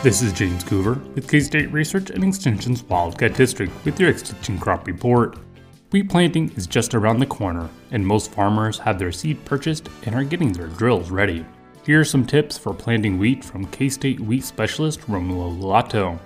This is James Coover with K State Research and Extension's Wildcat District with your Extension Crop Report. Wheat planting is just around the corner, and most farmers have their seed purchased and are getting their drills ready. Here are some tips for planting wheat from K State wheat specialist Romulo Lollato.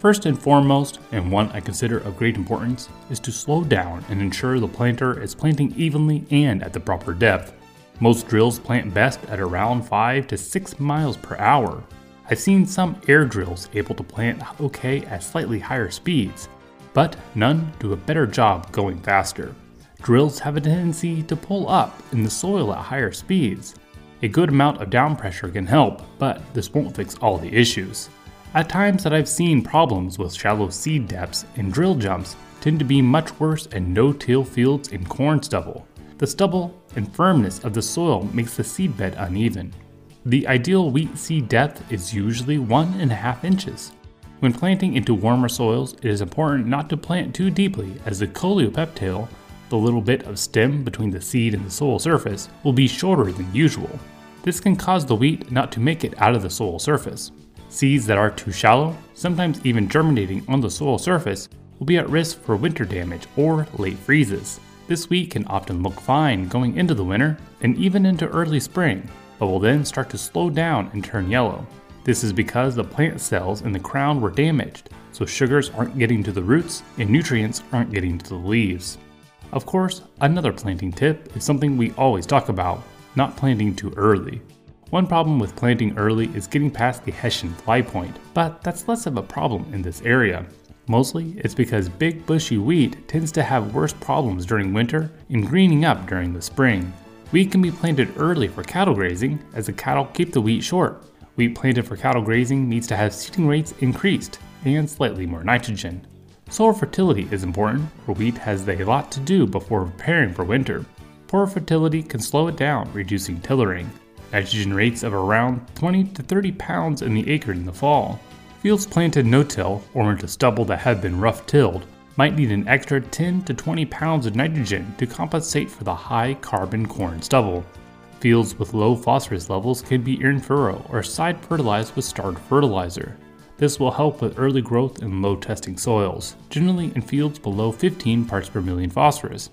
First and foremost, and one I consider of great importance, is to slow down and ensure the planter is planting evenly and at the proper depth. Most drills plant best at around 5 to 6 miles per hour. I've seen some air drills able to plant okay at slightly higher speeds, but none do a better job going faster. Drills have a tendency to pull up in the soil at higher speeds. A good amount of down pressure can help, but this won't fix all the issues. At times that I've seen problems with shallow seed depths and drill jumps tend to be much worse in no-till fields in corn stubble. The stubble and firmness of the soil makes the seedbed uneven. The ideal wheat seed depth is usually one and a half inches. When planting into warmer soils, it is important not to plant too deeply as the coleoptile, the little bit of stem between the seed and the soil surface, will be shorter than usual. This can cause the wheat not to make it out of the soil surface. Seeds that are too shallow, sometimes even germinating on the soil surface, will be at risk for winter damage or late freezes. This wheat can often look fine going into the winter and even into early spring, but will then start to slow down and turn yellow. This is because the plant cells in the crown were damaged, so sugars aren't getting to the roots and nutrients aren't getting to the leaves. Of course, another planting tip is something we always talk about not planting too early. One problem with planting early is getting past the Hessian fly point, but that's less of a problem in this area. Mostly, it's because big bushy wheat tends to have worse problems during winter and greening up during the spring. Wheat can be planted early for cattle grazing, as the cattle keep the wheat short. Wheat planted for cattle grazing needs to have seeding rates increased and slightly more nitrogen. Soil fertility is important, for wheat has a lot to do before preparing for winter. Poor fertility can slow it down, reducing tillering nitrogen rates of around 20 to 30 pounds in the acre in the fall. Fields planted no-till or into stubble that have been rough tilled might need an extra 10 to 20 pounds of nitrogen to compensate for the high carbon corn stubble. Fields with low phosphorus levels can be in furrow or side fertilized with starter fertilizer. This will help with early growth in low testing soils, generally in fields below 15 parts per million phosphorus.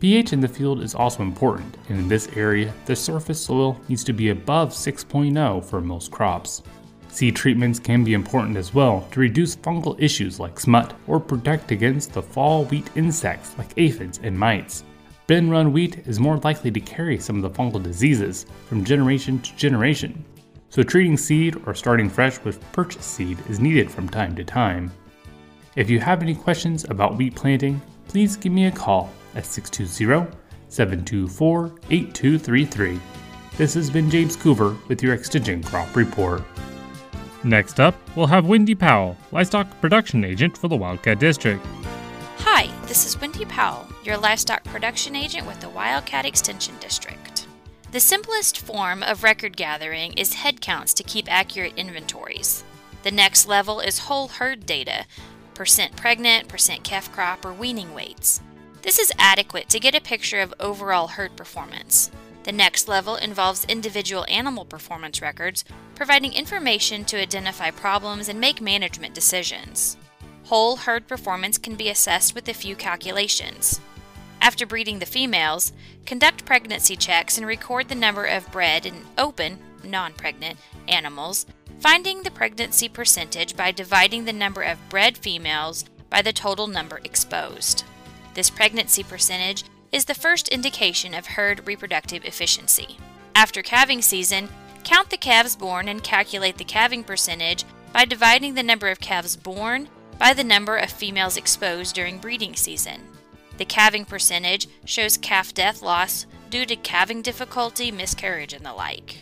pH in the field is also important, and in this area, the surface soil needs to be above 6.0 for most crops. Seed treatments can be important as well to reduce fungal issues like smut or protect against the fall wheat insects like aphids and mites. Bin run wheat is more likely to carry some of the fungal diseases from generation to generation, so treating seed or starting fresh with purchased seed is needed from time to time. If you have any questions about wheat planting, please give me a call at 620 724 8233. This has been James Coover with your Extension Crop Report. Next up, we'll have Wendy Powell, Livestock Production Agent for the Wildcat District. Hi, this is Wendy Powell, your Livestock Production Agent with the Wildcat Extension District. The simplest form of record gathering is head counts to keep accurate inventories. The next level is whole herd data, percent pregnant, percent calf crop, or weaning weights. This is adequate to get a picture of overall herd performance. The next level involves individual animal performance records, providing information to identify problems and make management decisions. Whole herd performance can be assessed with a few calculations. After breeding the females, conduct pregnancy checks and record the number of bred and open, non pregnant, animals, finding the pregnancy percentage by dividing the number of bred females by the total number exposed. This pregnancy percentage is the first indication of herd reproductive efficiency. After calving season, count the calves born and calculate the calving percentage by dividing the number of calves born by the number of females exposed during breeding season. The calving percentage shows calf death loss due to calving difficulty, miscarriage, and the like.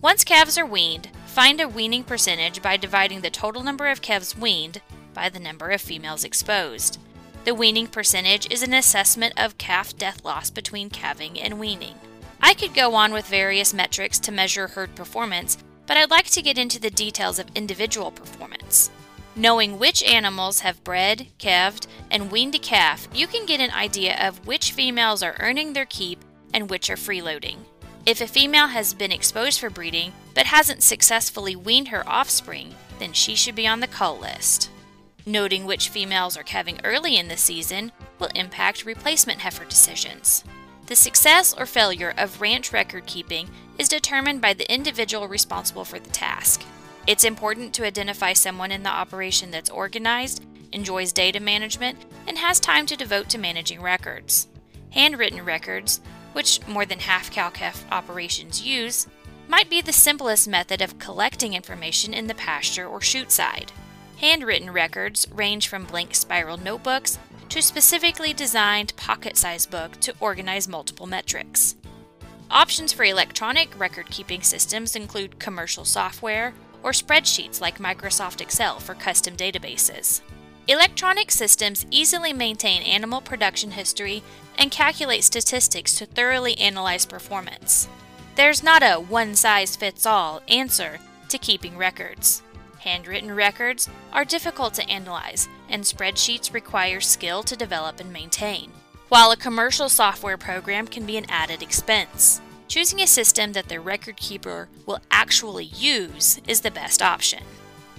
Once calves are weaned, find a weaning percentage by dividing the total number of calves weaned by the number of females exposed. The weaning percentage is an assessment of calf death loss between calving and weaning. I could go on with various metrics to measure herd performance, but I'd like to get into the details of individual performance. Knowing which animals have bred, calved, and weaned a calf, you can get an idea of which females are earning their keep and which are freeloading. If a female has been exposed for breeding but hasn't successfully weaned her offspring, then she should be on the cull list. Noting which females are calving early in the season will impact replacement heifer decisions. The success or failure of ranch record keeping is determined by the individual responsible for the task. It's important to identify someone in the operation that's organized, enjoys data management, and has time to devote to managing records. Handwritten records, which more than half cow-calf operations use, might be the simplest method of collecting information in the pasture or chute side. Handwritten records range from blank spiral notebooks to specifically designed pocket sized book to organize multiple metrics. Options for electronic record keeping systems include commercial software or spreadsheets like Microsoft Excel for custom databases. Electronic systems easily maintain animal production history and calculate statistics to thoroughly analyze performance. There's not a one size fits all answer to keeping records. Handwritten records are difficult to analyze, and spreadsheets require skill to develop and maintain, while a commercial software program can be an added expense. Choosing a system that the record keeper will actually use is the best option.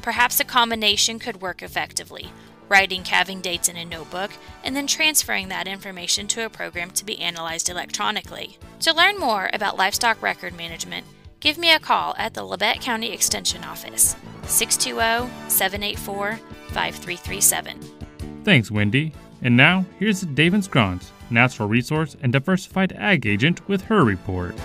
Perhaps a combination could work effectively, writing calving dates in a notebook, and then transferring that information to a program to be analyzed electronically. To learn more about livestock record management, give me a call at the Labette County Extension Office, 620 784 5337. Thanks, Wendy. And now, here's David Scrons, Natural Resource and Diversified Ag Agent, with her report.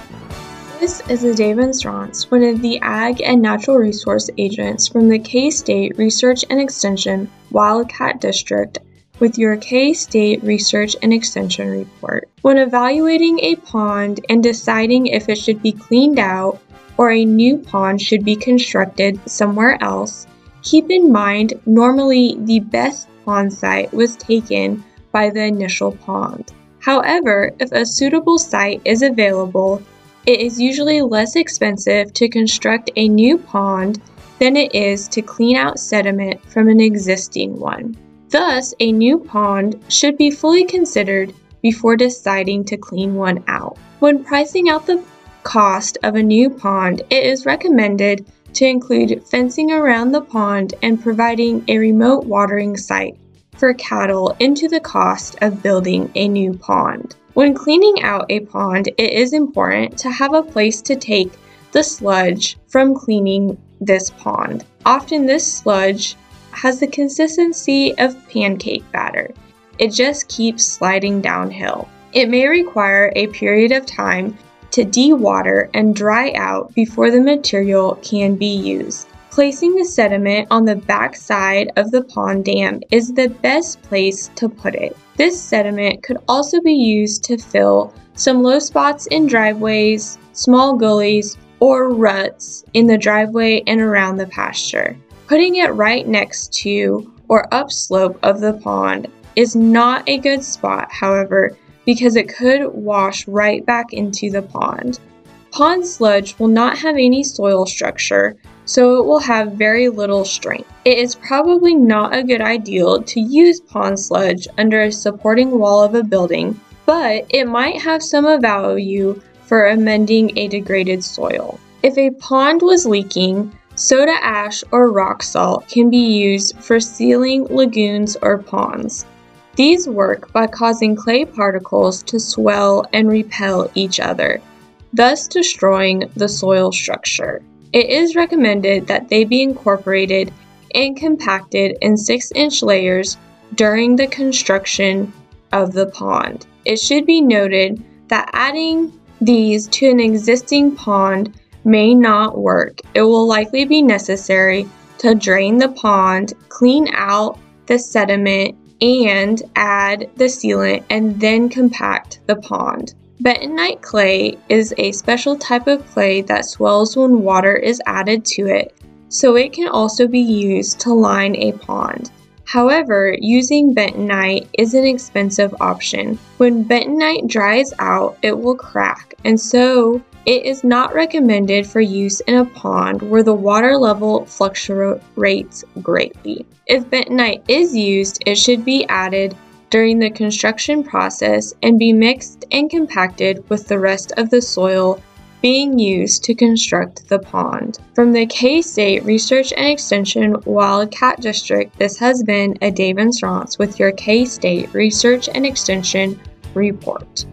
This is the David Strauss, one of the Ag and Natural Resource Agents from the K State Research and Extension Wildcat District with your K State Research and Extension report. When evaluating a pond and deciding if it should be cleaned out or a new pond should be constructed somewhere else, keep in mind normally the best pond site was taken by the initial pond. However, if a suitable site is available, it is usually less expensive to construct a new pond than it is to clean out sediment from an existing one. Thus, a new pond should be fully considered before deciding to clean one out. When pricing out the cost of a new pond, it is recommended to include fencing around the pond and providing a remote watering site for cattle into the cost of building a new pond. When cleaning out a pond, it is important to have a place to take the sludge from cleaning this pond. Often, this sludge has the consistency of pancake batter. It just keeps sliding downhill. It may require a period of time to dewater and dry out before the material can be used. Placing the sediment on the back side of the pond dam is the best place to put it. This sediment could also be used to fill some low spots in driveways, small gullies, or ruts in the driveway and around the pasture. Putting it right next to or upslope of the pond is not a good spot, however, because it could wash right back into the pond. Pond sludge will not have any soil structure, so it will have very little strength. It is probably not a good idea to use pond sludge under a supporting wall of a building, but it might have some value for amending a degraded soil. If a pond was leaking, Soda ash or rock salt can be used for sealing lagoons or ponds. These work by causing clay particles to swell and repel each other, thus destroying the soil structure. It is recommended that they be incorporated and compacted in 6 inch layers during the construction of the pond. It should be noted that adding these to an existing pond may not work. It will likely be necessary to drain the pond, clean out the sediment, and add the sealant and then compact the pond. Bentonite clay is a special type of clay that swells when water is added to it, so it can also be used to line a pond. However, using bentonite is an expensive option. When bentonite dries out, it will crack, and so it is not recommended for use in a pond where the water level fluctuates greatly. If bentonite is used, it should be added during the construction process and be mixed and compacted with the rest of the soil being used to construct the pond. From the K State Research and Extension Wildcat District, this has been a Dave Strauss with your K State Research and Extension report.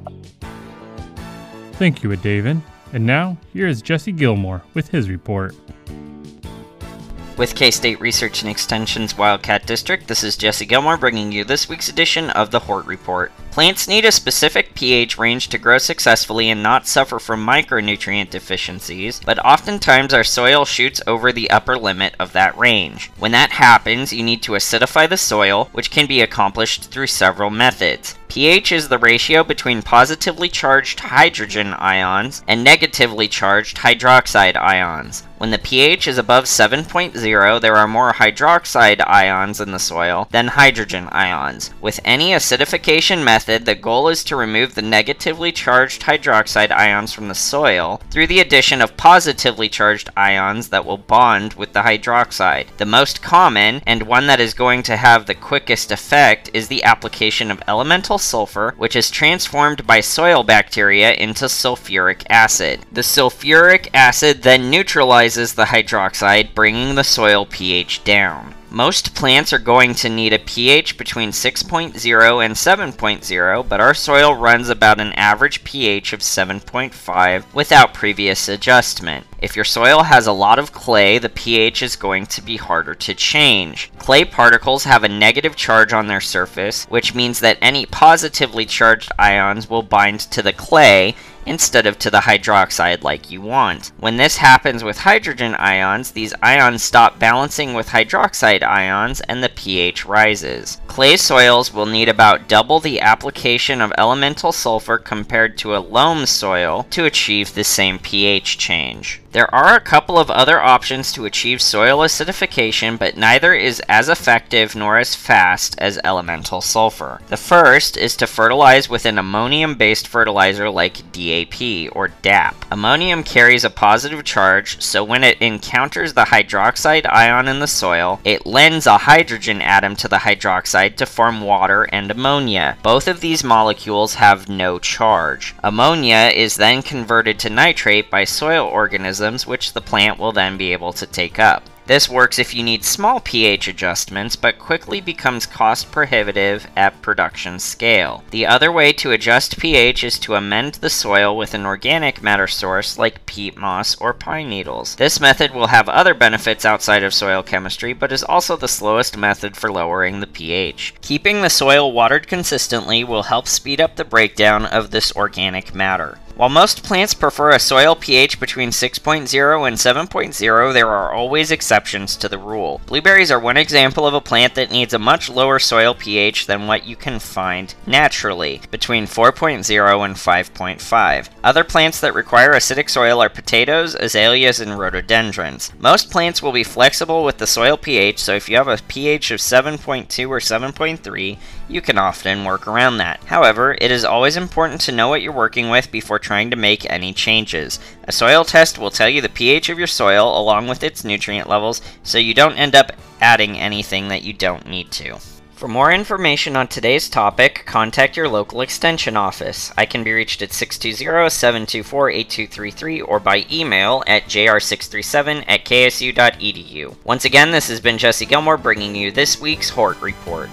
Thank you, Adaven. And now, here is Jesse Gilmore with his report. With K State Research and Extension's Wildcat District, this is Jesse Gilmore bringing you this week's edition of the Hort Report. Plants need a specific pH range to grow successfully and not suffer from micronutrient deficiencies, but oftentimes our soil shoots over the upper limit of that range. When that happens, you need to acidify the soil, which can be accomplished through several methods pH is the ratio between positively charged hydrogen ions and negatively charged hydroxide ions. When the pH is above 7.0, there are more hydroxide ions in the soil than hydrogen ions. With any acidification method, the goal is to remove the negatively charged hydroxide ions from the soil through the addition of positively charged ions that will bond with the hydroxide. The most common, and one that is going to have the quickest effect, is the application of elemental sulfur, which is transformed by soil bacteria into sulfuric acid. The sulfuric acid then neutralizes the hydroxide, bringing the soil pH down. Most plants are going to need a pH between 6.0 and 7.0, but our soil runs about an average pH of 7.5 without previous adjustment. If your soil has a lot of clay, the pH is going to be harder to change. Clay particles have a negative charge on their surface, which means that any positively charged ions will bind to the clay instead of to the hydroxide like you want. When this happens with hydrogen ions, these ions stop balancing with hydroxide ions and the pH rises. Clay soils will need about double the application of elemental sulfur compared to a loam soil to achieve the same pH change. There are a couple of other options to achieve soil acidification, but neither is as effective nor as fast as elemental sulfur. The first is to fertilize with an ammonium-based fertilizer like MAP or DAP. Ammonium carries a positive charge, so when it encounters the hydroxide ion in the soil, it lends a hydrogen atom to the hydroxide to form water and ammonia. Both of these molecules have no charge. Ammonia is then converted to nitrate by soil organisms which the plant will then be able to take up. This works if you need small pH adjustments, but quickly becomes cost prohibitive at production scale. The other way to adjust pH is to amend the soil with an organic matter source like peat moss or pine needles. This method will have other benefits outside of soil chemistry, but is also the slowest method for lowering the pH. Keeping the soil watered consistently will help speed up the breakdown of this organic matter. While most plants prefer a soil pH between 6.0 and 7.0, there are always exceptions to the rule. Blueberries are one example of a plant that needs a much lower soil pH than what you can find naturally, between 4.0 and 5.5. Other plants that require acidic soil are potatoes, azaleas, and rhododendrons. Most plants will be flexible with the soil pH, so if you have a pH of 7.2 or 7.3, you can often work around that. However, it is always important to know what you're working with before trying to make any changes. A soil test will tell you the pH of your soil along with its nutrient levels so you don't end up adding anything that you don't need to. For more information on today's topic, contact your local extension office. I can be reached at 620-724-8233 or by email at jr637 at ksu.edu. Once again, this has been Jesse Gilmore bringing you this week's Hort Report.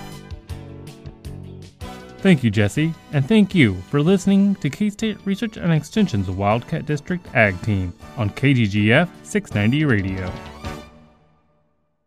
Thank you, Jesse, and thank you for listening to K State Research and Extension's Wildcat District Ag Team on KGGF 690 Radio.